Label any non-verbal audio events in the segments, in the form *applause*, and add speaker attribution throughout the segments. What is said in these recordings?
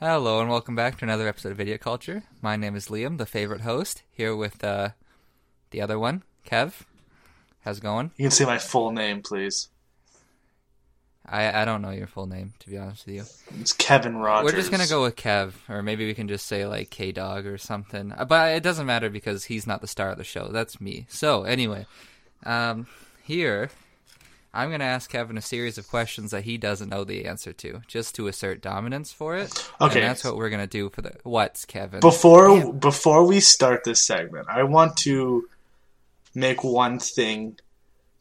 Speaker 1: Hello and welcome back to another episode of Video Culture. My name is Liam, the favorite host, here with uh, the other one, Kev. How's it going?
Speaker 2: You can say my full name, please.
Speaker 1: I, I don't know your full name, to be honest with you.
Speaker 2: It's Kevin Rogers.
Speaker 1: We're just gonna go with Kev, or maybe we can just say like K Dog or something. Uh, But it doesn't matter because he's not the star of the show. That's me. So anyway, um, here I'm gonna ask Kevin a series of questions that he doesn't know the answer to, just to assert dominance for it.
Speaker 2: Okay.
Speaker 1: and that's what we're gonna do for the what's Kevin.
Speaker 2: Before before we start this segment, I want to make one thing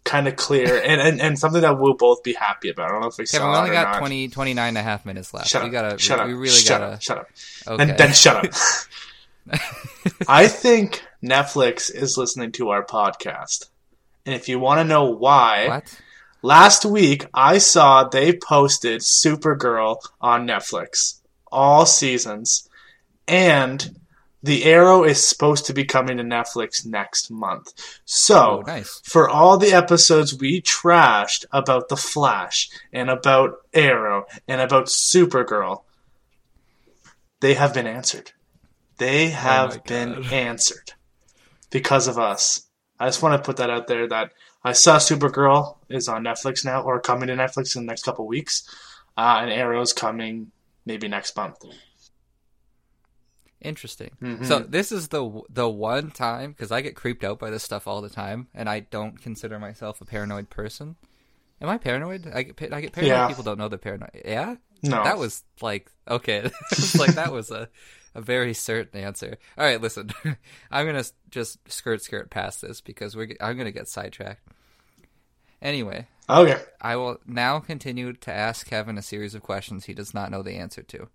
Speaker 2: kind of clear *laughs* and, and, and something that we'll both be happy about. I don't know if we
Speaker 1: Kevin,
Speaker 2: saw
Speaker 1: we only got
Speaker 2: not.
Speaker 1: 20, 29 and a half minutes left.
Speaker 2: Shut
Speaker 1: we
Speaker 2: up.
Speaker 1: gotta,
Speaker 2: shut
Speaker 1: we,
Speaker 2: up.
Speaker 1: we really
Speaker 2: shut
Speaker 1: gotta.
Speaker 2: Up, shut up.
Speaker 1: Okay.
Speaker 2: Then, then shut up. *laughs* I think Netflix is listening to our podcast. And if you want to know why,
Speaker 1: What?
Speaker 2: Last week I saw they posted Supergirl on Netflix, all seasons, and The Arrow is supposed to be coming to Netflix next month. So,
Speaker 1: Oh, nice.
Speaker 2: for all the episodes we trashed about The Flash and about Arrow and about Supergirl, they have been answered. They oh have
Speaker 1: Oh
Speaker 2: been answered because of us. I just want to put that out there that I saw Supergirl is on Netflix now or coming to Netflix in the next couple weeks, uh, and Arrow's coming maybe next month.
Speaker 1: Interesting.
Speaker 2: Mhm.
Speaker 1: So this is the the one time because I get creeped out by this stuff all the time, and I don't consider myself a paranoid person. Am I paranoid? I get I get paranoid.
Speaker 2: Yeah.
Speaker 1: People don't know they're paranoid. Yeah.
Speaker 2: No,
Speaker 1: That was like okay. *laughs* it's like that was a a very certain answer. All right, listen. *laughs* I'm gonna just skirt skirt past this because we're I'm gonna get sidetracked. Anyway,
Speaker 2: okay.
Speaker 1: I will now continue to ask Kevin a series of questions he does not know the answer to.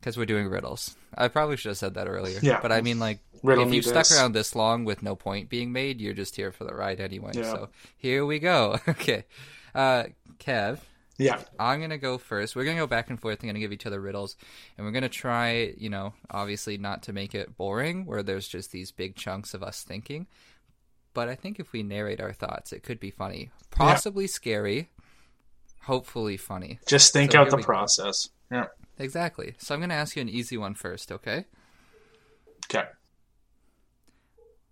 Speaker 1: Because we're doing riddles. I probably should have said that earlier.
Speaker 2: Yeah.
Speaker 1: But I mean, like,
Speaker 2: Riddle
Speaker 1: if you've stuck
Speaker 2: this.
Speaker 1: around this long with no point being made, you're just here for the ride anyway.
Speaker 2: Yeah.
Speaker 1: So here we go. *laughs* okay. Uh, Kev,
Speaker 2: Yeah.
Speaker 1: I'm going to go first. We're going to go back and forth. I'm going to give each other riddles. And we're going to try, you know, obviously not to make it boring, where there's just these big chunks of us thinking. But I think if we narrate our thoughts, it could be funny. Possibly scary. Hopefully funny.
Speaker 2: Just think
Speaker 1: So
Speaker 2: out the
Speaker 1: go.
Speaker 2: process. Yeah.
Speaker 1: Exactly. So I'm going to ask you an easy one first, okay?
Speaker 2: Okay.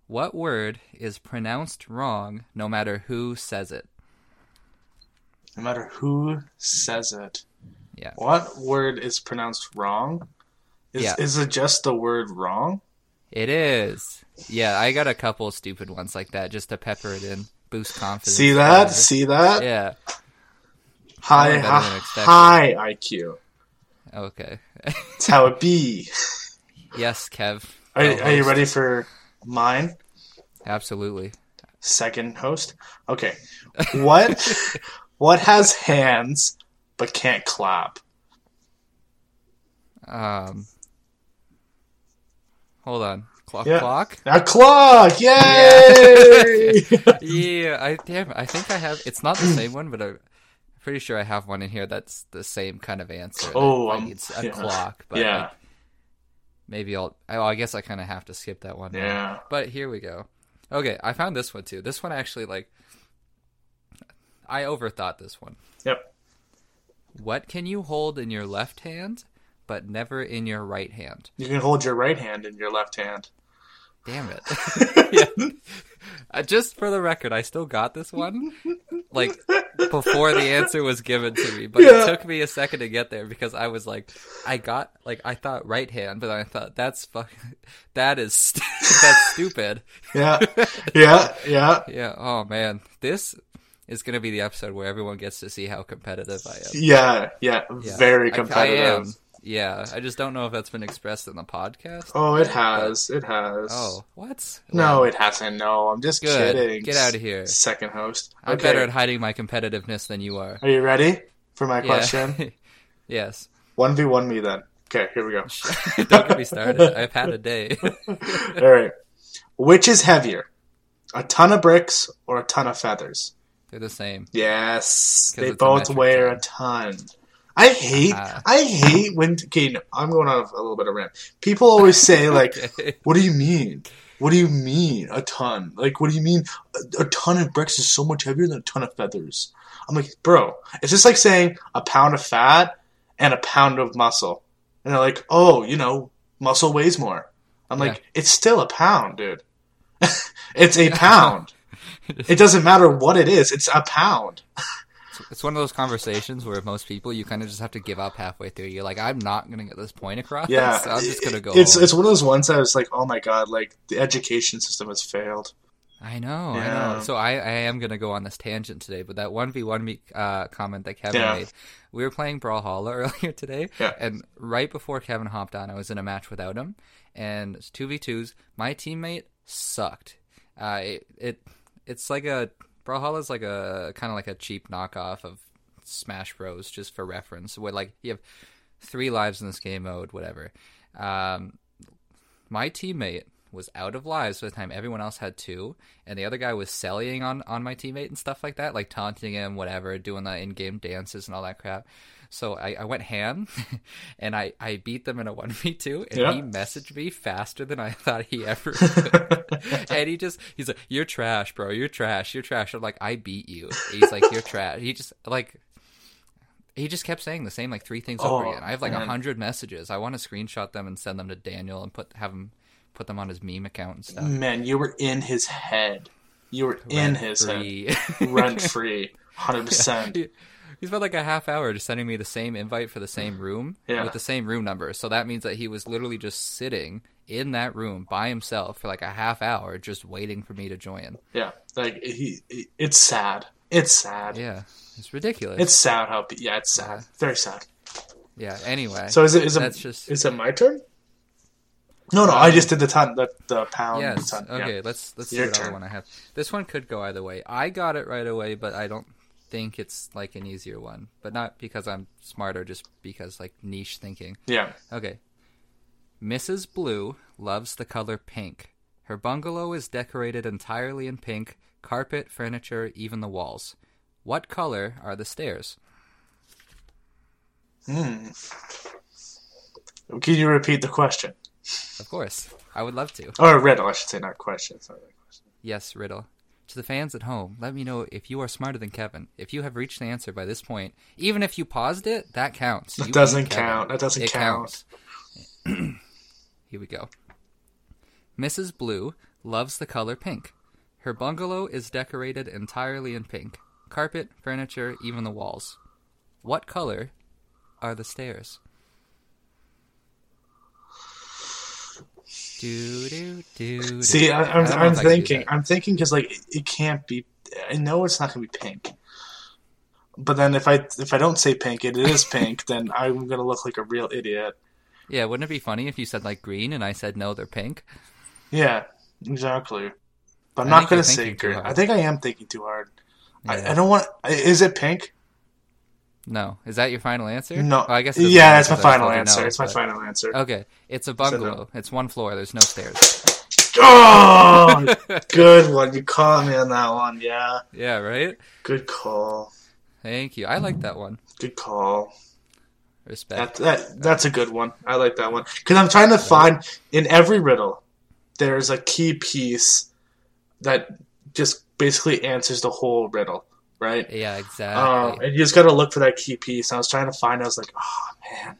Speaker 1: What word is pronounced wrong no matter who says it?
Speaker 2: No matter who says it,
Speaker 1: Yeah.
Speaker 2: what word is pronounced wrong? Is,
Speaker 1: Yeah.
Speaker 2: is it just the word wrong?
Speaker 1: It is. Yeah, I got a couple stupid ones like that just to pepper it in, boost confidence.
Speaker 2: See that? See that?
Speaker 1: Yeah.
Speaker 2: High,
Speaker 1: better
Speaker 2: high, IQ.
Speaker 1: Okay.
Speaker 2: That's how it be.
Speaker 1: yes, Kev.
Speaker 2: Are, are you ready for mine?
Speaker 1: Absolutely.
Speaker 2: Second host. Okay. What? *laughs* what has hands but can't clap?
Speaker 1: Um. Hold on. Clock.
Speaker 2: Yeah.
Speaker 1: Clock.
Speaker 2: A clock! *laughs* Yay!
Speaker 1: yeah. I damn. I think I have. It's not the same one, but I'm Pretty sure I have one in here that's the same kind of answer.
Speaker 2: Oh,
Speaker 1: like,
Speaker 2: um,
Speaker 1: it's a
Speaker 2: yeah.
Speaker 1: clock. But
Speaker 2: Yeah.
Speaker 1: like, maybe I'll. Oh, I guess I kind of have to skip that one.
Speaker 2: Yeah.
Speaker 1: But here we go. Okay, I found this one too. This one actually like. I overthought this one.
Speaker 2: Yep.
Speaker 1: What can you hold in your left hand, but never in your right hand?
Speaker 2: You can hold your right hand in your left hand.
Speaker 1: Damn it. yeah. *laughs* *laughs* Uh, Just for the record, I still got this one. Like before the answer was given to me, but
Speaker 2: Yeah.
Speaker 1: it took me a second to get there because I was like, I got like I thought right hand, but I thought that's fuck, *laughs* that is st- that's stupid.
Speaker 2: Yeah. yeah. Yeah.
Speaker 1: Yeah. Oh man, this is gonna be the episode where everyone gets to see how competitive I am.
Speaker 2: Yeah. Yeah.
Speaker 1: Yeah.
Speaker 2: Very competitive.
Speaker 1: I, am. Yeah, I just don't know if that's been expressed in the podcast.
Speaker 2: Oh, it has. It has.
Speaker 1: Oh, what?
Speaker 2: No, it hasn't. No, I'm just
Speaker 1: Good.
Speaker 2: kidding.
Speaker 1: Get outta here.
Speaker 2: Second host.
Speaker 1: I'm
Speaker 2: Okay.
Speaker 1: better at hiding my competitiveness than you are.
Speaker 2: Are you ready for my
Speaker 1: Yeah.
Speaker 2: question? *laughs*
Speaker 1: yes.
Speaker 2: 1v1 me then. Okay, here we go. *laughs*
Speaker 1: Don't get me started. *laughs* I've had a day.
Speaker 2: All right. Which is heavier? A ton of bricks or a ton of feathers?
Speaker 1: They're the same.
Speaker 2: Yes, They
Speaker 1: a
Speaker 2: both
Speaker 1: metric
Speaker 2: weigh a ton. I hate
Speaker 1: Ah.
Speaker 2: I hate when okay, no, I'm going on a little bit of rant. People always say *laughs* like
Speaker 1: Okay.
Speaker 2: what do you mean? What do you mean a ton? Like what do you mean a, a ton of bricks is so much heavier than a ton of feathers? I'm like, bro, it's just like saying a pound of fat and a pound of muscle. And they're like, oh, you know, muscle weighs more. I'm like, it's still a pound, dude. *laughs* it's a pound. It doesn't matter what it is, it's a pound.
Speaker 1: It's one of those conversations where most people you kind of just have to give up halfway through. You're like, I'm not gonna get this point across.
Speaker 2: Yeah, *laughs*
Speaker 1: so I'm just gonna go.
Speaker 2: It's
Speaker 1: home.
Speaker 2: it's one of those ones that was like, oh my god, like the education system has failed.
Speaker 1: I know, I know. So I, I am gonna go on this tangent today, but that one v one uh, comment that Kevin
Speaker 2: Yeah.
Speaker 1: made, we were playing Brawlhalla *laughs* earlier today,
Speaker 2: Yeah.
Speaker 1: and right before Kevin hopped on, I was in a match without him, and it's two v twos. My teammate sucked. Uh, it, it it's like a Brawlhalla is like a kind of like a cheap knockoff of Smash Bros. Just for reference, where like you have three lives in this game mode, whatever. Um, my teammate was out of lives by the time everyone else had two, and the other guy was selling on on my teammate and stuff like that, like taunting him, whatever, doing the in-game dances and all that crap. So I, I went ham, *laughs* and I, I beat them in a one v two, and
Speaker 2: Yeah.
Speaker 1: he messaged me faster than I *laughs* thought he ever *laughs* could. and he just he's like, "You're trash, bro. You're trash. You're trash." I'm like, "I beat you." He's like, "You're trash." He just like. He just kept saying the same like three things over
Speaker 2: Oh,
Speaker 1: again. I have like a hundred messages. I want to screenshot them and send them to Daniel and put have him put them on his meme account and stuff.
Speaker 2: Man, you were in his head. You were in his
Speaker 1: Free.
Speaker 2: head, rent free, hundred percent.
Speaker 1: He- spent like a half hour just sending me the same invite for the same room
Speaker 2: Yeah.
Speaker 1: with the same room number. So that means that he was literally just sitting in that room by himself for like a half hour, just waiting for me to join.
Speaker 2: Yeah, like he, he- it's sad. It's sad.
Speaker 1: Yeah, it's ridiculous.
Speaker 2: It's sad how. Yeah, it's sad. Very sad.
Speaker 1: yeah. Anyway,
Speaker 2: So is it is it
Speaker 1: just-
Speaker 2: is it my turn? No, no, I um, just did the ton, the the pound.
Speaker 1: yes. Okay,
Speaker 2: yeah.
Speaker 1: let's let's see
Speaker 2: Your
Speaker 1: what other one I have. This one could go either way. I got it right away, but I don't think it's like an easier one. But not because I'm smarter, just because like niche thinking.
Speaker 2: Yeah.
Speaker 1: Okay. Mrs. Blue loves the color pink. Her bungalow is decorated entirely in pink, carpet, furniture, even the walls. What color are the stairs? Hmm.
Speaker 2: Can you repeat the question?
Speaker 1: Of course. I would love to.
Speaker 2: Or riddle, I should say, not question. Sorry.
Speaker 1: Yes, Riddle. To the fans at home, let me know if you are smarter than Kevin. If you have reached the answer by this point, even if you paused it, that counts.
Speaker 2: That
Speaker 1: You
Speaker 2: doesn't count. That doesn't
Speaker 1: It
Speaker 2: count.
Speaker 1: counts. *clears throat* Here we go. Mrs. Blue loves the color pink. Her bungalow is decorated entirely in pink. Carpet, furniture, even the walls. What color are the stairs? Do do do.
Speaker 2: See, I, I'm,
Speaker 1: know
Speaker 2: I'm
Speaker 1: if I can do
Speaker 2: thinking. I'm thinking because like it, it can't be. I know it's not gonna be pink. But then if I if I don't say pink, it is pink. *laughs* then I'm gonna look like a real idiot.
Speaker 1: Yeah, wouldn't it be funny if you said like green and I said no, they're pink?
Speaker 2: Yeah, exactly. But I'm
Speaker 1: I
Speaker 2: not gonna say green. I think I am thinking too hard.
Speaker 1: Yeah.
Speaker 2: I, I don't want. Is it pink?
Speaker 1: No, is that your final answer?
Speaker 2: No.
Speaker 1: Well, I guess.
Speaker 2: yeah, it's my final answer.
Speaker 1: no,
Speaker 2: it's my
Speaker 1: but-
Speaker 2: final answer.
Speaker 1: Okay, it's a
Speaker 2: no.
Speaker 1: bungalow. It's one floor. There's no stairs.
Speaker 2: Oh, *laughs* good one. You caught me on that one. Yeah,
Speaker 1: Yeah, right.
Speaker 2: good call.
Speaker 1: Thank you. I like that one.
Speaker 2: Good call.
Speaker 1: Respect.
Speaker 2: That, that that's a good one. I like that one because I'm trying to find in every riddle there's a key piece that just basically answers the whole riddle, right?
Speaker 1: yeah, exactly.
Speaker 2: Um, and you just got to look for that key piece. And I was trying to find. I was like, oh man.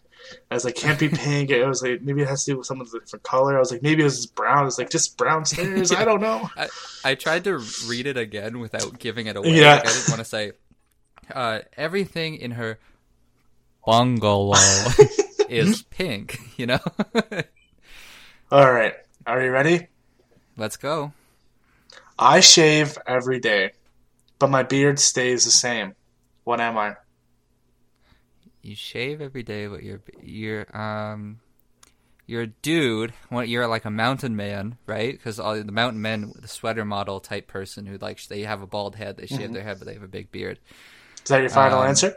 Speaker 2: I was like, can't be *laughs* pink. It was like maybe it has to do with someone's different color. I was like, maybe it was brown. I was like, just brown stairs. I don't know. *laughs*
Speaker 1: I, I tried to read it again without giving it away.
Speaker 2: Yeah.
Speaker 1: Like, I didn't want to say uh, everything in her bungalow *laughs* is pink. You know.
Speaker 2: All right, are you ready?
Speaker 1: Let's go.
Speaker 2: I shave every day, but my beard stays the same. What am I?
Speaker 1: You shave every day, but you're you're um you're a dude. Well, you're like a mountain man, right? Because all the mountain men, the sweater model type person who like they have a bald head, they shave
Speaker 2: Mm-hmm.
Speaker 1: their head, but they have a big beard.
Speaker 2: Is that your final
Speaker 1: Um,
Speaker 2: answer?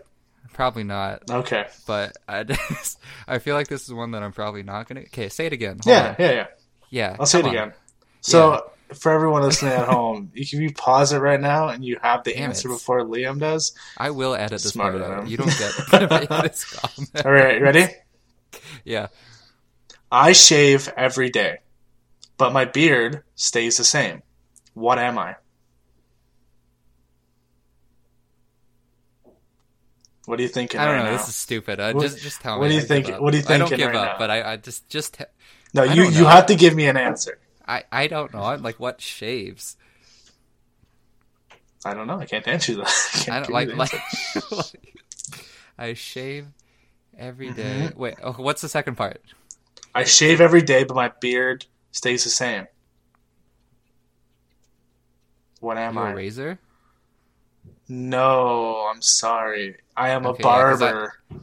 Speaker 1: Probably not,
Speaker 2: Okay.
Speaker 1: but I *laughs* just, I feel like this is one that I'm probably not gonna. Okay, say it again. Hold
Speaker 2: Yeah,
Speaker 1: on.
Speaker 2: yeah, yeah.
Speaker 1: yeah.
Speaker 2: I'll say it
Speaker 1: on.
Speaker 2: again. So, for everyone listening at home, *laughs* if you pause it right now and you have the
Speaker 1: Damn
Speaker 2: answer
Speaker 1: it.
Speaker 2: before Liam does.
Speaker 1: I will edit this
Speaker 2: Smarter
Speaker 1: part
Speaker 2: than
Speaker 1: out.
Speaker 2: him.
Speaker 1: You don't get *laughs* this comment.
Speaker 2: All right, ready?
Speaker 1: Yeah.
Speaker 2: I shave every day, but my beard stays the same. What am I? What are you thinking
Speaker 1: I don't
Speaker 2: right
Speaker 1: know.
Speaker 2: now?
Speaker 1: This is stupid. Uh,
Speaker 2: What-
Speaker 1: just just tell me.
Speaker 2: what do you think- what are you think?
Speaker 1: I don't give
Speaker 2: right
Speaker 1: up,
Speaker 2: now?
Speaker 1: but I, I just just
Speaker 2: no,
Speaker 1: I
Speaker 2: you you have to give me an answer.
Speaker 1: I I don't know. I'm like what shaves.
Speaker 2: I don't know. I can't answer that. *laughs* I
Speaker 1: I don't like like, *laughs* like I shave every day.
Speaker 2: Mm-hmm.
Speaker 1: Wait, oh, what's the second part?
Speaker 2: I shave every day, but my beard stays the same. What am
Speaker 1: You
Speaker 2: I?
Speaker 1: a razor?
Speaker 2: No, I'm sorry. I am
Speaker 1: Okay,
Speaker 2: a
Speaker 1: yeah,
Speaker 2: barber.
Speaker 1: It.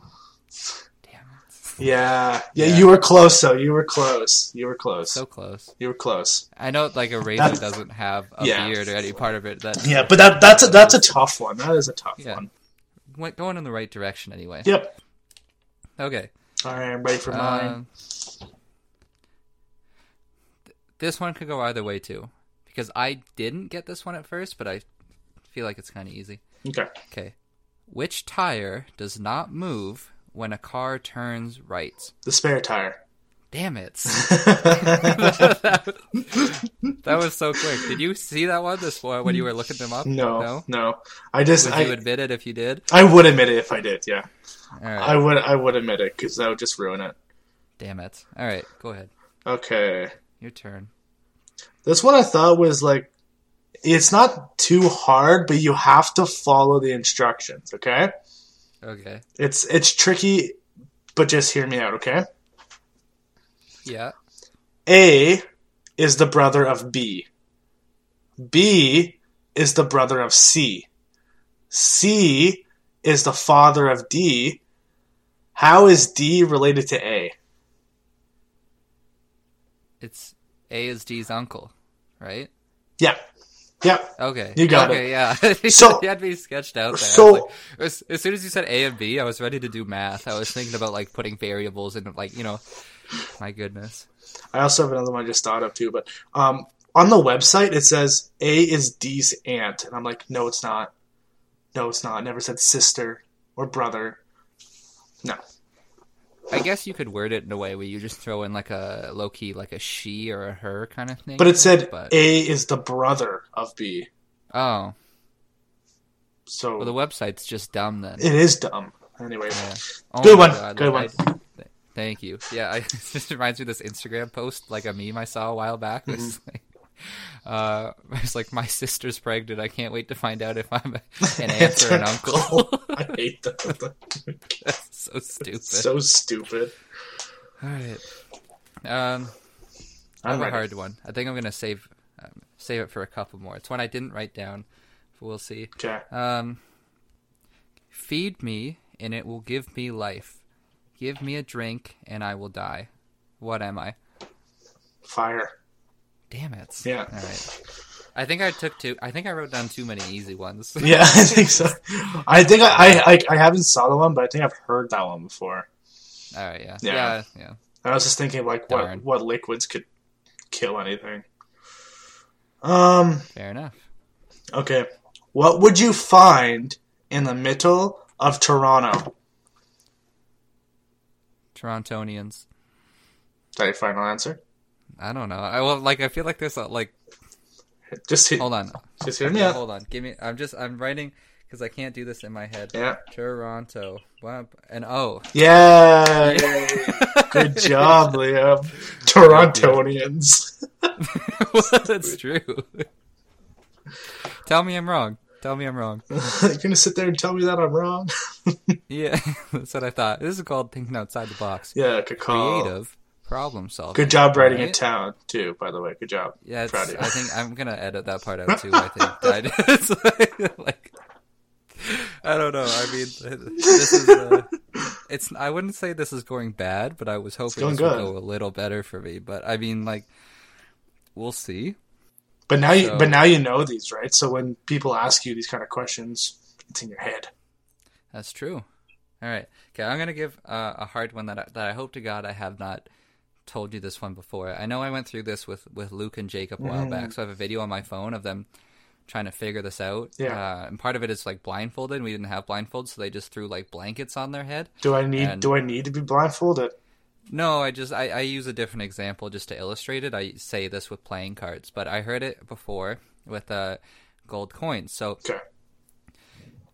Speaker 1: *laughs*
Speaker 2: Yeah. yeah,
Speaker 1: Yeah.
Speaker 2: You were close, though. You were close. You were close.
Speaker 1: So close.
Speaker 2: you were close.
Speaker 1: I know like a razor
Speaker 2: That's-
Speaker 1: doesn't have a
Speaker 2: Yeah.
Speaker 1: beard or any part of it that
Speaker 2: Yeah, but that that's a that's a tough one. That is a tough
Speaker 1: Yeah.
Speaker 2: one.
Speaker 1: went going in the right direction anyway.
Speaker 2: Yep.
Speaker 1: Okay.
Speaker 2: All right, I'm ready for mine.
Speaker 1: Um, this one could go either way too, because I didn't get this one at first, but I feel like it's kind of easy.
Speaker 2: Okay.
Speaker 1: Okay, which tire does not move when a car turns right?
Speaker 2: The spare tire.
Speaker 1: Damn it! *laughs* *laughs* that, was so quick. Did you see that one this one when you were looking them up?
Speaker 2: No,
Speaker 1: no.
Speaker 2: no. I just
Speaker 1: Would
Speaker 2: I,
Speaker 1: you admit it if you did?
Speaker 2: I would admit it if I did. Yeah,
Speaker 1: right.
Speaker 2: I would I would admit it because that would just ruin it.
Speaker 1: Damn it! All right, go ahead.
Speaker 2: Okay.
Speaker 1: Your turn.
Speaker 2: This one I thought was like, it's not too hard, but you have to follow the instructions. Okay.
Speaker 1: Okay.
Speaker 2: It's it's tricky, but just hear me out. Okay.
Speaker 1: Yeah.
Speaker 2: A is the brother of B. B is the brother of C. C is the father of D. How is D related to A?
Speaker 1: It's A is D's uncle, right?
Speaker 2: Yeah. Yep.
Speaker 1: Okay.
Speaker 2: You got
Speaker 1: okay,
Speaker 2: it.
Speaker 1: yeah. *laughs*
Speaker 2: So-
Speaker 1: you had me sketched out there.
Speaker 2: so-
Speaker 1: like- as, as soon as you said A and B, I was ready to do math. I was thinking about like putting variables and like you know, my goodness.
Speaker 2: I also have another one I just thought of too, but um, on the website it says A is D's aunt, and I'm like, no, it's not. No, it's not. Never said sister or brother. No.
Speaker 1: I guess you could word it in a way where you just throw in like a low key like a she or a her kind of thing.
Speaker 2: But it said
Speaker 1: But-
Speaker 2: A is the brother of B.
Speaker 1: oh,
Speaker 2: So
Speaker 1: well, the website's just dumb then.
Speaker 2: it is dumb. Anyway.
Speaker 1: Yeah. Oh
Speaker 2: Good one.
Speaker 1: God,
Speaker 2: Good
Speaker 1: one. I- thank you. Yeah, I, *laughs* it just reminds me of this Instagram post, like a meme I saw a while back.
Speaker 2: Mm-hmm.
Speaker 1: like, uh, *laughs* it's like my sister's pregnant. I can't wait to find out if I'm an *laughs* aunt or an uncle.
Speaker 2: I hate that. *laughs*
Speaker 1: So stupid.
Speaker 2: so stupid.
Speaker 1: All right. Um, I have a hard one. I think I'm gonna save um, save it for a couple more. It's one I didn't write down. But we'll see.
Speaker 2: Okay.
Speaker 1: Um, feed me, and it will give me life. Give me a drink, and I will die. What am I?
Speaker 2: Fire.
Speaker 1: Damn it.
Speaker 2: Yeah.
Speaker 1: All right. I think I took two. I think I wrote down too many easy ones. *laughs*
Speaker 2: Yeah, I think so. I think I, I I haven't saw the one, but I think I've heard that one before.
Speaker 1: All right. Yeah.
Speaker 2: Yeah.
Speaker 1: Yeah. Yeah.
Speaker 2: I was just thinking like what
Speaker 1: Darn.
Speaker 2: what liquids could kill anything. Um.
Speaker 1: Fair enough.
Speaker 2: Okay. What would you find in the middle of Toronto?
Speaker 1: Torontonians.
Speaker 2: Is that your final answer?
Speaker 1: I don't know. I well, like. I feel like there's a, like. *laughs*
Speaker 2: Just hit,
Speaker 1: Hold on.
Speaker 2: just hear me
Speaker 1: Yeah,
Speaker 2: out.
Speaker 1: hold on. Give me. I'm just. I'm writing because I can't do this in my head.
Speaker 2: Yeah.
Speaker 1: Toronto. Wow. And oh,
Speaker 2: Yeah. *laughs* Good job, Liam. *laughs* Torontonians.
Speaker 1: that's true. Tell me I'm wrong. Tell me I'm wrong.
Speaker 2: You're gonna sit there and tell me that I'm wrong?
Speaker 1: Yeah, that's what I thought. This is called thinking outside the box.
Speaker 2: yeah.
Speaker 1: Creative problem solving.
Speaker 2: Good job writing
Speaker 1: right?
Speaker 2: it down too. By the way, good job.
Speaker 1: Yeah,
Speaker 2: Proud of you.
Speaker 1: I think I'm gonna edit that part out *laughs* too. I think *laughs* I. It's *laughs* like, like, I don't know. I mean, this is. Uh, it's. I wouldn't say this is going bad, but I was hoping this would go a little better for me. But I mean, like, we'll see.
Speaker 2: But now you,
Speaker 1: So-
Speaker 2: but now you know these, right? So when people ask you these kind of questions, it's in your head.
Speaker 1: That's true. All right. Okay, I'm gonna give uh, a hard one that I, that I hope to God I have not told you this one before. I know I went through this with with Luke and Jacob a while back, so I have a video on my phone of them trying to figure this out.
Speaker 2: Yeah.
Speaker 1: Uh, and part of it is like blindfolded. We didn't have blindfolds, so they just threw like blankets on their head.
Speaker 2: Do I need?
Speaker 1: And-
Speaker 2: Do I need to be blindfolded?
Speaker 1: No, I just I, I use a different example just to illustrate it. I say this with playing cards, but I heard it before with uh, gold coins. So
Speaker 2: Okay.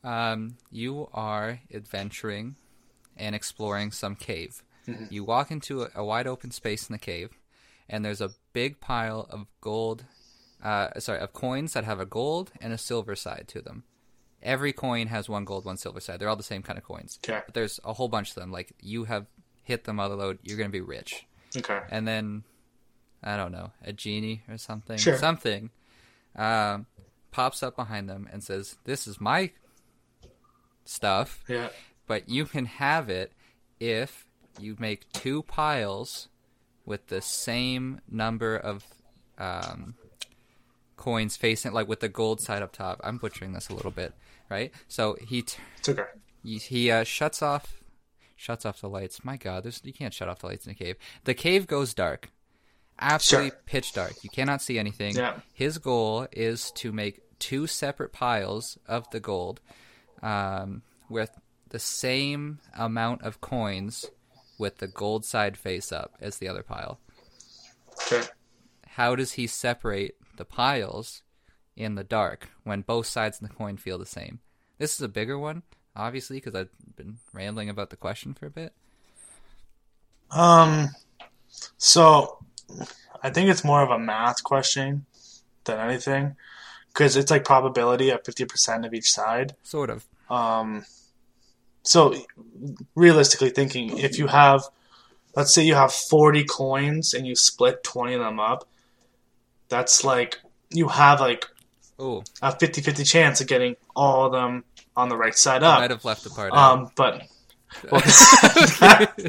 Speaker 1: um, you are adventuring and exploring some cave. You walk into a, a wide open space in the cave, and there's a big pile of gold, uh, sorry, of coins that have a gold and a silver side to them. Every coin has one gold, one silver side. They're all the same kind of coins.
Speaker 2: Okay.
Speaker 1: But there's a whole bunch of them. Like you have hit the mother load, you're gonna be rich
Speaker 2: Okay.
Speaker 1: and then I don't know, a genie or something,
Speaker 2: Sure.
Speaker 1: something, um, pops up behind them and says, "This is my stuff,
Speaker 2: Yeah.
Speaker 1: but you can have it if you make two piles with the same number of um, coins facing, like with the gold side up top." I'm butchering this a little bit, right? So he t-
Speaker 2: It's okay.
Speaker 1: he, he uh, shuts off shuts off the lights. My God, there's you can't shut off the lights in a cave. The cave goes dark, absolutely
Speaker 2: Sure.
Speaker 1: pitch dark. You cannot see anything.
Speaker 2: Yeah.
Speaker 1: His goal is to make two separate piles of the gold, um, with the same amount of coins, with the gold side face up as the other pile.
Speaker 2: Okay.
Speaker 1: How does he separate the piles in the dark when both sides of the coin feel the same? This is a bigger one, obviously, because I've been rambling about the question for a bit.
Speaker 2: Um. So, I think it's more of a math question than anything, because it's like probability at fifty percent of each side.
Speaker 1: Sort of.
Speaker 2: Um, so realistically thinking, if you have, let's say you have 40 coins and you split 20 of them up, that's like, you have like
Speaker 1: Oh,
Speaker 2: a 50 50 chance of getting all of them on the right side
Speaker 1: I might have left the part out.
Speaker 2: Um, but, *laughs*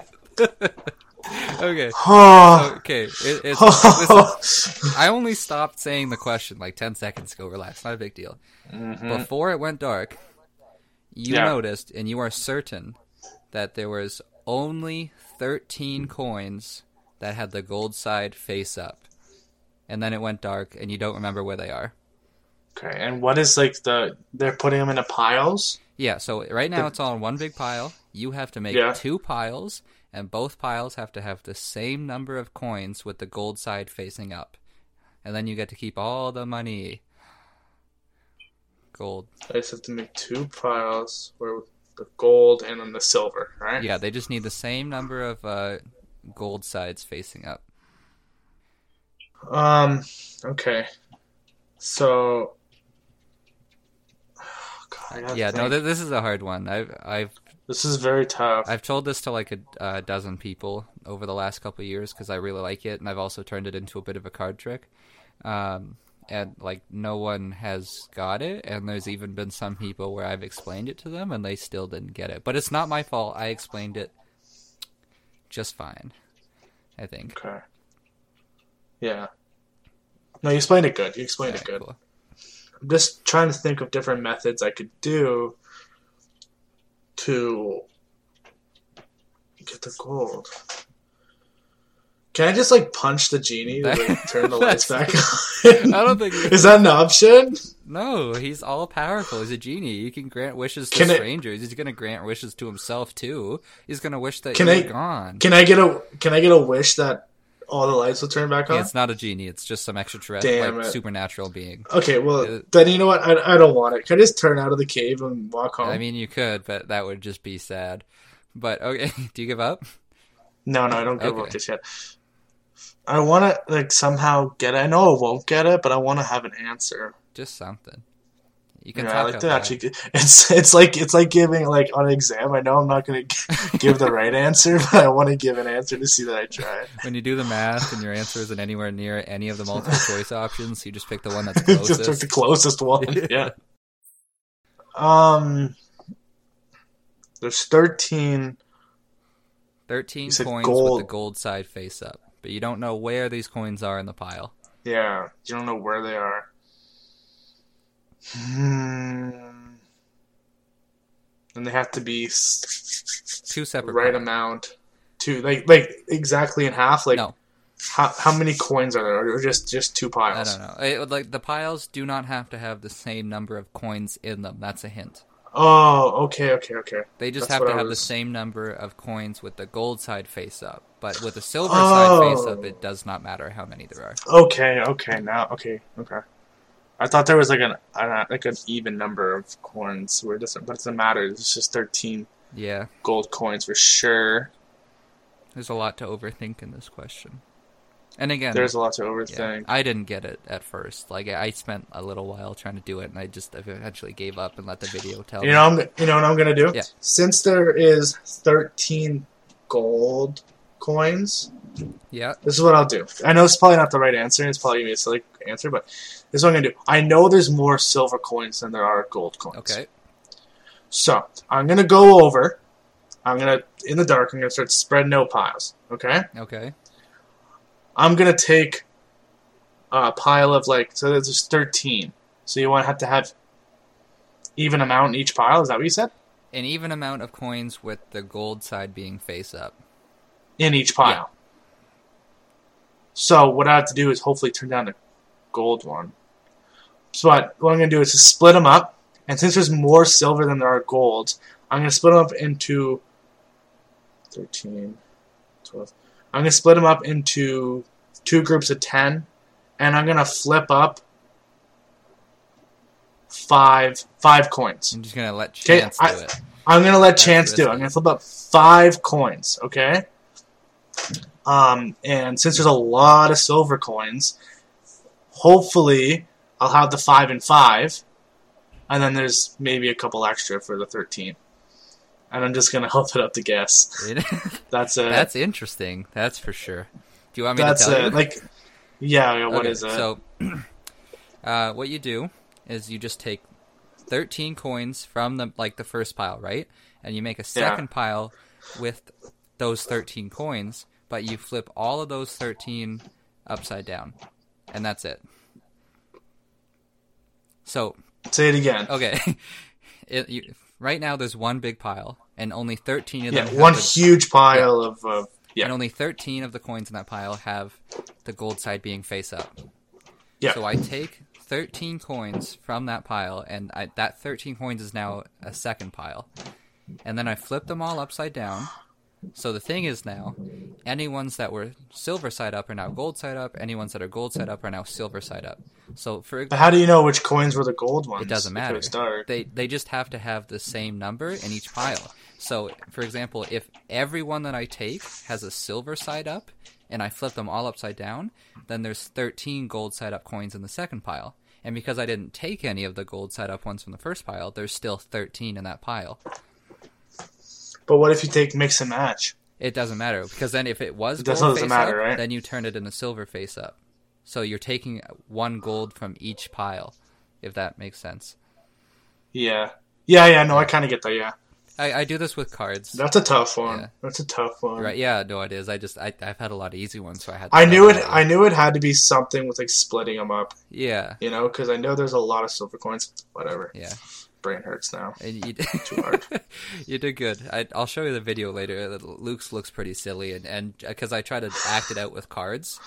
Speaker 1: Okay. *laughs* Okay. It, it's, listen, *laughs* I only stopped saying the question like 10 seconds ago. Relax. Not a big deal. Before it went dark, you
Speaker 2: Yeah.
Speaker 1: noticed, and you are certain, that there was only 13 coins that had the gold side face up. And then it went dark, and you don't remember where they are.
Speaker 2: okay. And what is like the, they're putting them into piles?
Speaker 1: Yeah, so right now it's all in one big pile. You have to make
Speaker 2: Yeah.
Speaker 1: two piles, and both piles have to have the same number of coins with the gold side facing up. And then you get to keep all the money. Gold.
Speaker 2: I just have to make two piles where the gold and then the silver, right?
Speaker 1: Yeah, they just need the same number of uh, gold sides facing up.
Speaker 2: Um. Okay. So. *sighs* God,
Speaker 1: Yeah, no, th- this is a hard one. I've I've
Speaker 2: this is very tough.
Speaker 1: I've told this to like a uh, dozen people over the last couple of years because I really like it, and I've also turned it into a bit of a card trick. Um, and like no one has got it, and there's even been some people where I've explained it to them and they still didn't get it. But it's not my fault. I explained it just fine. I think.
Speaker 2: Okay. Yeah. No, you explained it good. You explained
Speaker 1: Yeah,
Speaker 2: it good.
Speaker 1: cool.
Speaker 2: I'm just trying to think of different methods I could do to get the gold. Can I just like punch the genie to like, *laughs* turn the lights back *laughs* on?
Speaker 1: I don't think *laughs*
Speaker 2: Is that an option?
Speaker 1: No, he's all powerful. He's a genie. You can grant wishes to
Speaker 2: Can I-
Speaker 1: strangers. He's gonna grant wishes to himself too. He's gonna wish that
Speaker 2: Can I-
Speaker 1: gone.
Speaker 2: Can I get a Can I get a wish that all the lights will turn back on?
Speaker 1: Yeah, it's not a genie. It's just some extraterrestrial, like supernatural being.
Speaker 2: Okay, well
Speaker 1: Uh,
Speaker 2: then you know what? I, I don't want it. Can I just turn out of the cave and walk home?
Speaker 1: I mean, you could, but that would just be sad. But okay, do you give up?
Speaker 2: no, no, I don't give
Speaker 1: Okay.
Speaker 2: up this yet. I want to like somehow get it. I know I won't get it, but I want to have an answer.
Speaker 1: Just something. You can
Speaker 2: Yeah, like to actually. It's it's like it's like giving like on an exam. I know I'm not going to give the *laughs* right answer, but I want to give an answer to see that I tried.
Speaker 1: When you do the math and your answer isn't anywhere near any of the multiple *laughs* choice options, you just pick the one that's *laughs* closest.
Speaker 2: Just took the closest one. yeah. Um. There's 13.
Speaker 1: Thirteen
Speaker 2: said
Speaker 1: coins
Speaker 2: gold.
Speaker 1: with the gold side face up, but you don't know where these coins are in the pile.
Speaker 2: Yeah, you don't know where they are. *sighs* And they have to be
Speaker 1: Two separate
Speaker 2: right
Speaker 1: piles.
Speaker 2: amount. To like like exactly in half. Like
Speaker 1: No.
Speaker 2: how how many coins are there, or just just two piles?
Speaker 1: I don't know. It, like the piles do not have to have the same number of coins in them. That's a hint.
Speaker 2: Oh, okay, okay, okay.
Speaker 1: They just
Speaker 2: That's
Speaker 1: have to have
Speaker 2: was-
Speaker 1: the same number of coins with the gold side face up. But with the silver
Speaker 2: Oh.
Speaker 1: side face up, it does not matter how many there are.
Speaker 2: Okay, okay, now okay, okay. I thought there was like an uh, like an even number of coins where it doesn't, but it doesn't matter. It's just thirteen
Speaker 1: Yeah,
Speaker 2: gold coins for sure.
Speaker 1: there's a lot to overthink in this question. And again,
Speaker 2: There's a lot to
Speaker 1: yeah,
Speaker 2: overthink.
Speaker 1: I didn't get it at first. Like I spent a little while trying to do it, and I just eventually gave up and let the video tell
Speaker 2: You
Speaker 1: me.
Speaker 2: know, I'm you know what I'm gonna do.
Speaker 1: Yeah.
Speaker 2: Since there is thirteen gold coins,
Speaker 1: Yeah,
Speaker 2: this is what I'll do. I know it's probably not the right answer. It's probably gonna be a silly answer, but this is what I'm gonna do. I know there's more silver coins than there are gold coins.
Speaker 1: okay.
Speaker 2: So I'm gonna go over. I'm gonna in the dark. I'm gonna start spreading out piles. Okay.
Speaker 1: Okay.
Speaker 2: I'm gonna take a pile of like so there's 13. So you want to have to have even amount in each pile. Is that what you said?
Speaker 1: An even amount of coins with the gold side being face up.
Speaker 2: In each pile. Yeah. So what I have to do is hopefully turn down the gold one. So what, what I'm gonna do is just split them up, and since there's more silver than there are gold, I'm gonna split them up into 13, 12. I'm gonna split them up into two groups of 10, and I'm gonna flip up five five coins.
Speaker 1: I'm just gonna let
Speaker 2: 'Kay,
Speaker 1: chance
Speaker 2: I-
Speaker 1: do it.
Speaker 2: I'm gonna let
Speaker 1: That's
Speaker 2: Chance do it. I'm gonna flip up five coins, okay? Um, and since there's a lot of silver coins, hopefully I'll have the five and five, and then there's maybe a couple extra for the thirteen. And I'm just gonna *laughs* help it up to guess. *laughs* That's it.
Speaker 1: That's interesting. That's for sure. Do you want me
Speaker 2: That's
Speaker 1: to tell
Speaker 2: it.
Speaker 1: you?
Speaker 2: Like, yeah. yeah, What
Speaker 1: Okay,
Speaker 2: is it?
Speaker 1: So, *clears throat* uh, what you do is you just take thirteen coins from the like the first pile, right? And you make a second pile with those thirteen coins, but you flip all of those thirteen upside down, and that's it. So
Speaker 2: Say it again.
Speaker 1: okay, *laughs* it, you, right now there's one big pile, and only thirteen of
Speaker 2: yeah,
Speaker 1: them. have
Speaker 2: one
Speaker 1: the-
Speaker 2: huge pile of. Uh, yeah.
Speaker 1: and only 13 of the coins in that pile have the gold side being face up.
Speaker 2: yeah.
Speaker 1: So I take 13 coins from that pile, and I, that 13 coins is now a second pile. And then I flip them all upside down. So the thing is now, any ones that were silver side up are now gold side up. Any ones that are gold side up are now silver side up. So for
Speaker 2: but how do you know which coins were the gold ones?
Speaker 1: it doesn't matter. They they just have to have the same number in each pile. So, for example, if every one that I take has a silver side up and I flip them all upside down, then there's 13 gold side up coins in the second pile. And because I didn't take any of the gold side up ones from the first pile, there's still 13 in that pile.
Speaker 2: But what if you take mix and match?
Speaker 1: It doesn't matter because then if it was gold
Speaker 2: doesn't
Speaker 1: face
Speaker 2: matter,
Speaker 1: up,
Speaker 2: right?
Speaker 1: then you turn it into silver face up. So you're taking one gold from each pile, if that makes sense.
Speaker 2: Yeah. Yeah, yeah. No, I kind of get that. Yeah.
Speaker 1: I, I do this with cards.
Speaker 2: That's a tough one.
Speaker 1: Yeah.
Speaker 2: That's a tough one.
Speaker 1: Right? Yeah, no, it is. I just I, I've had a lot of easy ones, so I had. To
Speaker 2: I knew it. I knew it had to be something with like splitting them up.
Speaker 1: Yeah,
Speaker 2: You know, because I know there's a lot of silver coins. Whatever.
Speaker 1: yeah.
Speaker 2: Brain hurts now.
Speaker 1: And you
Speaker 2: Too *laughs* hard.
Speaker 1: you did good. I, I'll show you the video later. Luke's looks pretty silly, and and because I try to act it out with cards.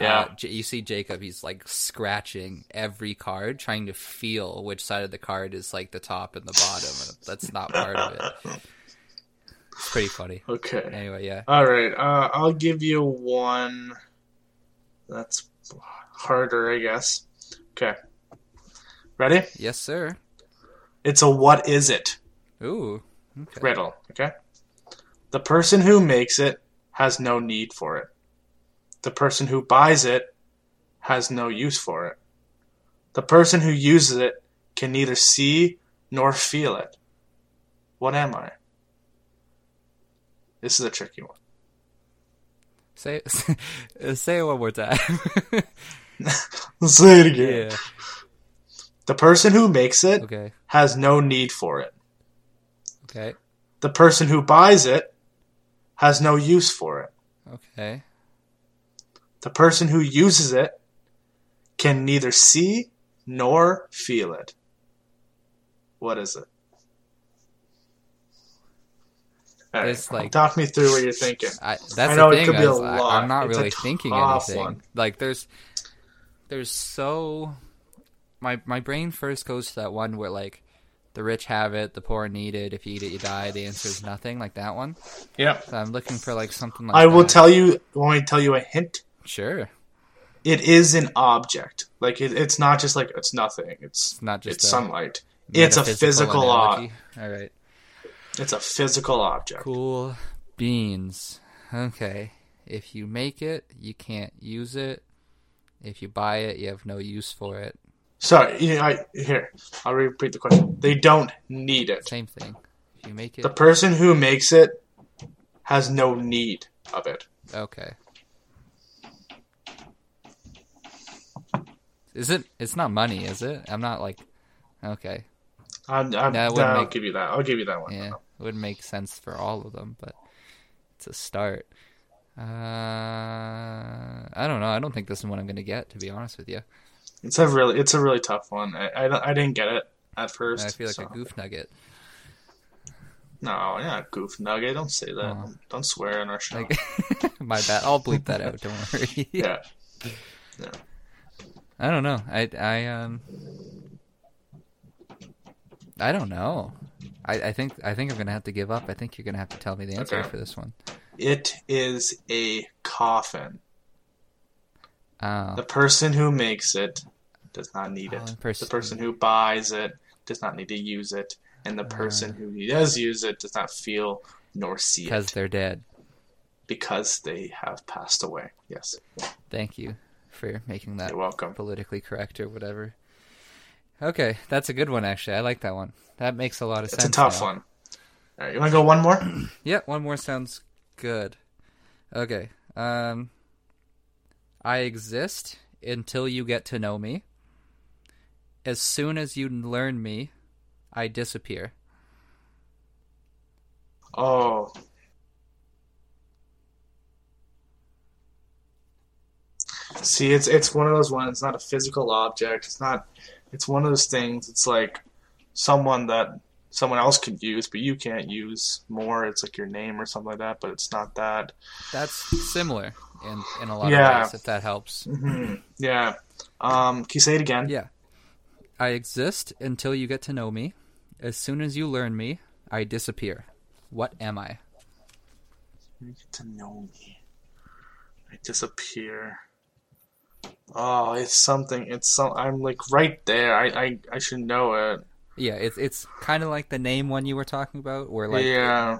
Speaker 2: Yeah.
Speaker 1: Uh, you see Jacob. He's like scratching every card, trying to feel which side of the card is like the top and the bottom. And that's not part of it. It's pretty funny.
Speaker 2: Okay.
Speaker 1: Anyway, yeah.
Speaker 2: All right. Uh, I'll give you one. That's harder, I guess. Okay. Ready?
Speaker 1: Yes, sir.
Speaker 2: It's a what is it
Speaker 1: Ooh. Okay.
Speaker 2: riddle. Okay. The person who makes it has no need for it. The person who buys it has no use for it. The person who uses it can neither see nor feel it. What am I? This is a tricky one.
Speaker 1: Say *laughs* say it one more time.
Speaker 2: Let's *laughs* *laughs* say it again.
Speaker 1: yeah.
Speaker 2: The person who makes it
Speaker 1: Okay.
Speaker 2: Has no need for it.
Speaker 1: Okay.
Speaker 2: The person who buys it has no use for it.
Speaker 1: Okay.
Speaker 2: The person who uses it can neither see nor feel it. What is it? All right,
Speaker 1: It's like-
Speaker 2: talk me through what you're thinking.
Speaker 1: I, that's
Speaker 2: I know
Speaker 1: the
Speaker 2: it
Speaker 1: thing.
Speaker 2: could be a
Speaker 1: I,
Speaker 2: lot.
Speaker 1: I'm not
Speaker 2: It's
Speaker 1: really thinking anything.
Speaker 2: one.
Speaker 1: Like there's, there's so, my my brain first goes to that one where like, the rich have it, the poor need it. If you eat it, you die. The answer is nothing. Like that one.
Speaker 2: Yep.
Speaker 1: So I'm looking for like something like.
Speaker 2: I will
Speaker 1: that.
Speaker 2: tell you. Want me to tell you a hint?
Speaker 1: Sure.
Speaker 2: It is an object. Like it, it's not just like it's nothing. It's
Speaker 1: It's not just
Speaker 2: it's sunlight. It's a physical
Speaker 1: object. All right.
Speaker 2: It's a physical object.
Speaker 1: Cool beans. Okay. If you make it, you can't use it. If you buy it, you have no use for it.
Speaker 2: Sorry, you know, I, here I'll repeat the question. They don't need it.
Speaker 1: Same thing. You make it,
Speaker 2: The person who makes it has no need of it.
Speaker 1: okay. Is it? It's not money, is it? I'm not like. Okay.
Speaker 2: I'm, I'm,
Speaker 1: No,
Speaker 2: no, I'll
Speaker 1: make-
Speaker 2: give you that. I'll give you that one.
Speaker 1: Yeah, it wouldn't make sense for all of them, but it's a start. Uh, I don't know. I don't think this is what I'm gonna get. To be honest with you,
Speaker 2: It's a really, it's a really tough one. I, I, I didn't get it at first.
Speaker 1: I feel like
Speaker 2: so-
Speaker 1: a goof nugget.
Speaker 2: No, yeah, goof nugget. Don't say that.
Speaker 1: Oh.
Speaker 2: Don't swear on our show.
Speaker 1: Like, *laughs* my bad. I'll bleep that out. Don't worry. *laughs*
Speaker 2: yeah.
Speaker 1: I don't know. I I um. I don't know. I, I think I think I'm gonna have to give up. I think you're gonna have to tell me the answer
Speaker 2: Okay.
Speaker 1: for this one.
Speaker 2: It is a coffin.
Speaker 1: Oh,
Speaker 2: The person who makes it does not need
Speaker 1: Oh,
Speaker 2: it.
Speaker 1: the person-
Speaker 2: the person who buys it does not need to use it, and the person who does use it does not feel nor see it because
Speaker 1: they're dead.
Speaker 2: because they have passed away. Yes,
Speaker 1: Thank you for making that
Speaker 2: you're welcome.
Speaker 1: politically correct or whatever. Okay, that's a good one actually. I like that one. That makes a lot of
Speaker 2: It's
Speaker 1: sense.
Speaker 2: It's a tough
Speaker 1: now.
Speaker 2: one. All right, you want to go one more? *clears throat*
Speaker 1: Yeah, one more sounds good. Okay. Um I exist until you get to know me. As soon as you learn me, I disappear.
Speaker 2: Oh. See, it's it's one of those ones. It's not a physical object. It's not. It's one of those things. It's like someone that someone else could use, but you can't use more. It's like your name or something like that, but it's not that.
Speaker 1: That's similar in in a lot
Speaker 2: Yeah.
Speaker 1: of ways if that helps.
Speaker 2: Yeah. Um. Can you say it again?
Speaker 1: Yeah. I exist until you get to know me. As soon as you learn me, I disappear. What am I?
Speaker 2: You get to know me. I disappear. Oh, it's something. It's some. I'm like right there. I I, I should know it.
Speaker 1: Yeah, it's it's kind of like the name one you were talking about, where like
Speaker 2: yeah.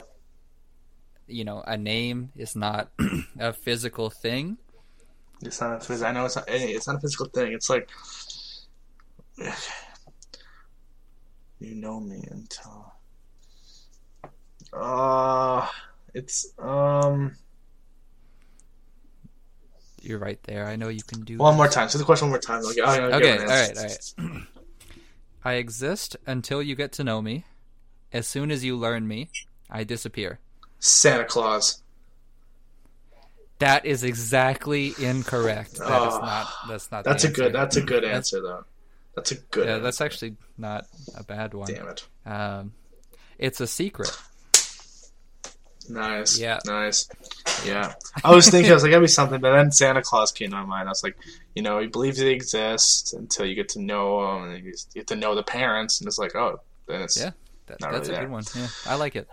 Speaker 1: you know a name is not *clears throat* a physical thing.
Speaker 2: It's not a physical. I know it's not. It's not a physical thing. It's like *sighs* you know me until. Uh it's um
Speaker 1: You're right there. I know you can do.
Speaker 2: one more time. Say the question one more time. Like, I, I
Speaker 1: Okay, all right, all right. *clears throat* I exist until you get to know me. As soon as you learn me, I disappear.
Speaker 2: Santa Claus.
Speaker 1: That is exactly incorrect. That is
Speaker 2: Oh,
Speaker 1: not. That's not. the
Speaker 2: That's a good. That's a good answer though. That's a good.
Speaker 1: Yeah,
Speaker 2: answer.
Speaker 1: that's actually not a bad one.
Speaker 2: Damn it.
Speaker 1: Um, it's a secret.
Speaker 2: Nice.
Speaker 1: Yeah.
Speaker 2: Nice. Yeah. I was thinking, I was like, that'd be something, but then Santa Claus came to my mind. I was like, you know, he believes he exists until you get to know him, and you get to know the parents, and it's like, oh, then it's.
Speaker 1: Yeah, that, that's
Speaker 2: really
Speaker 1: a
Speaker 2: there.
Speaker 1: good one. Yeah, I like it.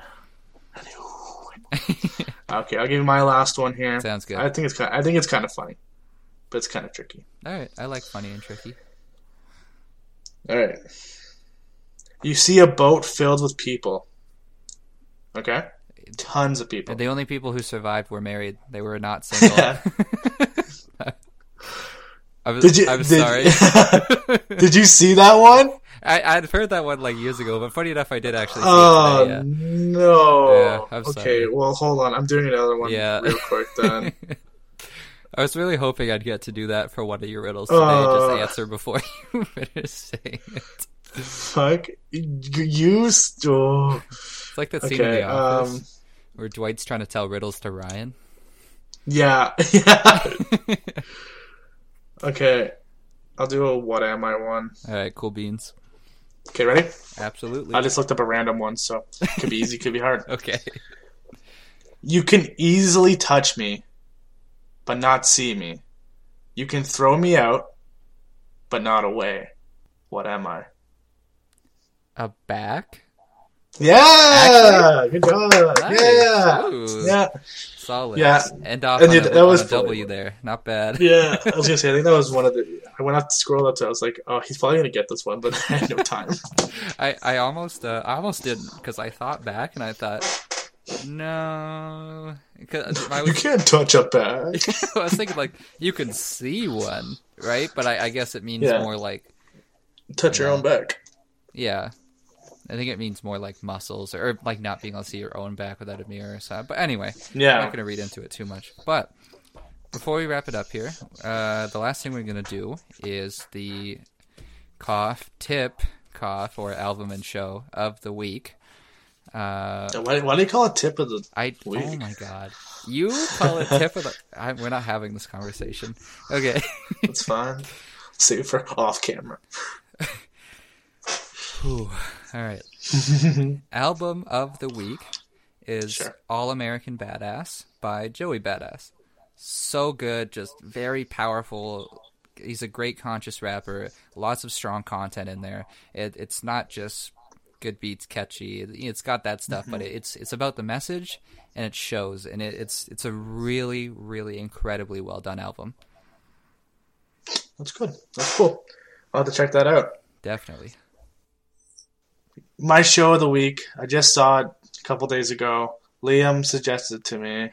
Speaker 2: Okay, I'll give you my last one here.
Speaker 1: Sounds good.
Speaker 2: I think it's kind. I think it's kind of funny, but it's kind of tricky.
Speaker 1: All right, I like funny and tricky.
Speaker 2: All right. You see a boat filled with people. Okay. Tons of people.
Speaker 1: The only people who survived were married. They were not *laughs* single. *laughs* I was,
Speaker 2: Did you?
Speaker 1: I'm
Speaker 2: did,
Speaker 1: sorry. *laughs*
Speaker 2: did you see that one?
Speaker 1: I, I'd heard that one like years ago, but funny enough, I did actually see
Speaker 2: Oh
Speaker 1: it today.
Speaker 2: no!
Speaker 1: Yeah, I'm
Speaker 2: okay,
Speaker 1: sorry.
Speaker 2: well, hold on. I'm doing another one
Speaker 1: Yeah.
Speaker 2: real quick then.
Speaker 1: I was really hoping I'd get to do that for one of your riddles today.
Speaker 2: Uh.
Speaker 1: just answer before *laughs* you finish saying it.
Speaker 2: Fuck you! Still.
Speaker 1: It's like that scene in The Office
Speaker 2: Um.
Speaker 1: where Dwight's trying to tell riddles to Ryan.
Speaker 2: Yeah. Yeah. *laughs* *laughs* okay. I'll do a what am I one.
Speaker 1: All right, cool beans.
Speaker 2: Okay, ready?
Speaker 1: Absolutely.
Speaker 2: I just looked up a random one, so it could be easy, could be hard.
Speaker 1: Okay.
Speaker 2: You can easily touch me, but not see me. You can throw me out, but not away. What am I?
Speaker 1: A back?
Speaker 2: Yeah, good job.
Speaker 1: Nice.
Speaker 2: Yeah,
Speaker 1: Ooh.
Speaker 2: yeah,
Speaker 1: Solid.
Speaker 2: Yeah.
Speaker 1: End off
Speaker 2: And
Speaker 1: on,
Speaker 2: it-
Speaker 1: a,
Speaker 2: that was
Speaker 1: on a
Speaker 2: funny.
Speaker 1: W there. Not bad.
Speaker 2: yeah. I *laughs* was gonna say, I think that was one of the. I went out to scroll up to. I was like, oh, he's probably gonna get this one, but *laughs* I had no time.
Speaker 1: I, I almost uh, I almost didn't because I thought back and I thought no.
Speaker 2: You can't touch a bag. *laughs*
Speaker 1: I was thinking like you can see one, right? But I, I guess it means
Speaker 2: Yeah.
Speaker 1: more like
Speaker 2: touch your own back.
Speaker 1: yeah. I think it means more like muscles or, like not being able to see your own back without a mirror. So, but anyway,
Speaker 2: yeah, I'm
Speaker 1: not going to read into it too much. But before we wrap it up here, uh, the last thing we're going to do is the cough tip, cough or album and show of the week. Uh,
Speaker 2: Why, why do you call it tip of the?
Speaker 1: I oh my god, you call it tip of the? I, we're not having this conversation. Okay. *laughs*
Speaker 2: It's fine. Save for off camera. *laughs*
Speaker 1: Whew. All right. *laughs* Album of the week is
Speaker 2: Sure.
Speaker 1: All American Badass by Joey Badass. So good, just very powerful. He's a great conscious rapper. Lots of strong content in there. It, it's not just good beats, catchy. It's got that stuff, but mm-hmm. it's it's about the message and it shows. And it, it's it's a really, really incredibly well done album.
Speaker 2: That's good. That's cool. I'll have to check that out.
Speaker 1: Definitely.
Speaker 2: My show of the week. I just saw it a couple days ago. Liam suggested it to me.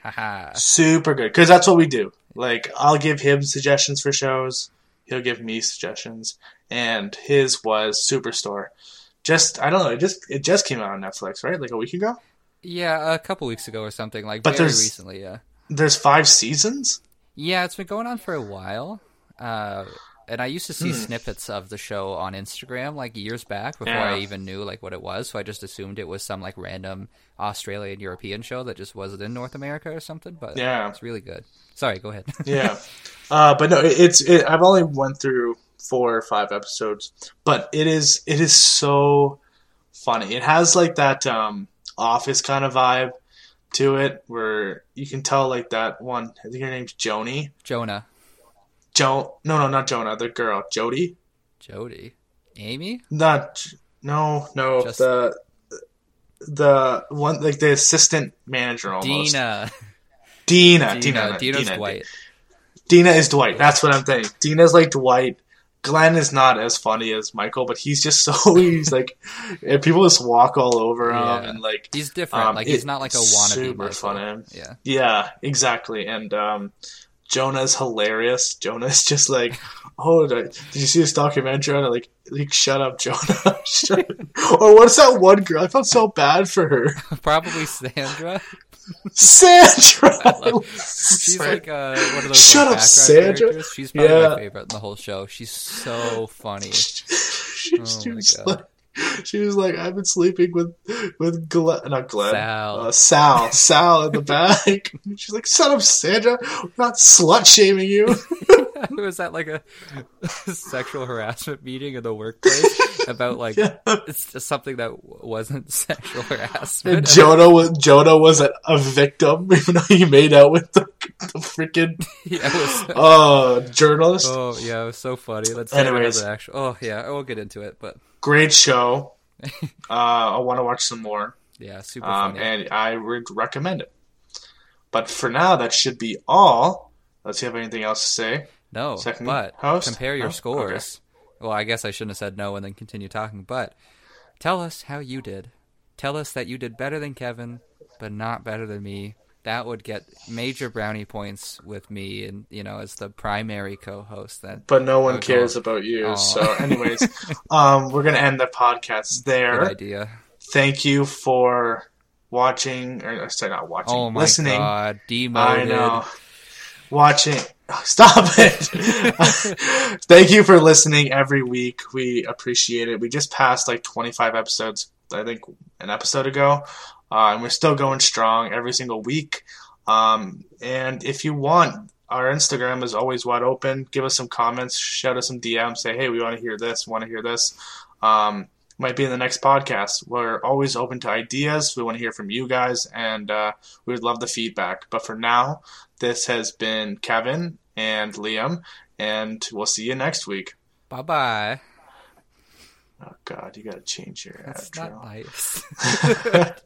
Speaker 2: Super good because that's what we do. Like I'll give him suggestions for shows. He'll give me suggestions, and his was Superstore. Just I don't know. It just it just came out on Netflix, right? Like a week ago.
Speaker 1: Yeah, a couple weeks ago or something. Like
Speaker 2: But
Speaker 1: very
Speaker 2: there's-
Speaker 1: recently. Yeah.
Speaker 2: There's five seasons.
Speaker 1: Yeah, it's been going on for a while. Uh, and I used to see snippets of the show on Instagram like years back before I even knew like what it was. So I just assumed it was some like random Australian European show that just wasn't in North America or something. But
Speaker 2: Yeah.
Speaker 1: it's really good. Sorry, go ahead.
Speaker 2: yeah *laughs* uh, but no it- it's it, i've only went through four or five episodes but it is it is so funny it has like that um office kind of vibe to it where you can tell like that one i think her name's joni
Speaker 1: Jonah,
Speaker 2: jo no no not jonah the girl jody
Speaker 1: Jody, Amy.
Speaker 2: not no no
Speaker 1: Just-
Speaker 2: the the one like the assistant manager almost
Speaker 1: Dina.
Speaker 2: dina
Speaker 1: Dina.
Speaker 2: dina
Speaker 1: Dina's
Speaker 2: Dina.
Speaker 1: Dwight.
Speaker 2: Dina is Dwight. That's what I'm thinking. Dina's like Dwight. Glenn is not as funny as Michael, but he's just *laughs* so he's like, and people just walk all over him
Speaker 1: Yeah.
Speaker 2: and like
Speaker 1: He's different.
Speaker 2: Um,
Speaker 1: like he's not like a wannabe.
Speaker 2: super
Speaker 1: Michael.
Speaker 2: funny.
Speaker 1: Yeah.
Speaker 2: yeah, exactly. And um, Jonah's hilarious. Jonah's *laughs* just like, oh, did, you see this documentary? And like, like, shut up, Jonah. *laughs* Shut up. Or what's that one girl? I felt so bad for her,
Speaker 1: Probably Sandra.
Speaker 2: Sandra.
Speaker 1: She's like uh, one of those
Speaker 2: Shut
Speaker 1: like,
Speaker 2: up,
Speaker 1: background
Speaker 2: Sandra.
Speaker 1: characters. She's probably
Speaker 2: Yeah.
Speaker 1: my favorite in the whole show. She's so funny. *laughs*
Speaker 2: she,
Speaker 1: Oh
Speaker 2: she was like, she was like, I've been sleeping with with Glenn, not Glenn,
Speaker 1: Sal.
Speaker 2: uh, Sal, Sal in the *laughs* back. *laughs* She's like, "Son of Sandra, we're not slut shaming you."
Speaker 1: It *laughs* was at like a *laughs* sexual harassment meeting in the workplace about like *laughs*
Speaker 2: Yeah.
Speaker 1: it's just something that wasn't sexual harassment.
Speaker 2: And Jonah was Jonah was a, a victim, even though he made out with the, the freaking
Speaker 1: yeah, was,
Speaker 2: uh, journalist.
Speaker 1: oh yeah, it was so funny. Let's
Speaker 2: Anyways.
Speaker 1: the actual. Oh yeah, I won't get into it, but
Speaker 2: Great show. uh, I want to watch some more,
Speaker 1: yeah, super
Speaker 2: um, and I would recommend it. But for now, that should be all. Let's see if you have anything else to say.
Speaker 1: No,
Speaker 2: Second
Speaker 1: but
Speaker 2: host?
Speaker 1: compare your
Speaker 2: Oh,
Speaker 1: scores. Well, I guess I shouldn't have said no and then continue talking, but tell us how you did. Tell us that you did better than Kevin, but not better than me. That would get major brownie points with me, and you know, as the primary co-host. That
Speaker 2: But no one cares
Speaker 1: God.
Speaker 2: about you.
Speaker 1: Oh.
Speaker 2: So, *laughs* anyways, um, we're gonna end the podcast there.
Speaker 1: good idea.
Speaker 2: Thank you for watching, or sorry, not watching,
Speaker 1: Oh my
Speaker 2: listening.
Speaker 1: god, demoted.
Speaker 2: I know. Watching. *laughs* Stop it. *laughs* Thank you for listening every week. We appreciate it. We just passed like 25 episodes, I think, an episode ago. Uh, and we're still going strong every single week. Um, and if you want, our Instagram is always wide open. Give us some comments, shout us some DMs, say, hey, we want to hear this, want to hear this. Um, might be in the next podcast. We're always open to ideas. We want to hear from you guys, and uh, we would love the feedback. But for now, this has been Kevin and Liam, and we'll see you next week.
Speaker 1: Bye bye.
Speaker 2: Oh God, you gotta change your
Speaker 1: That's
Speaker 2: outro.
Speaker 1: not nice. *laughs* *laughs*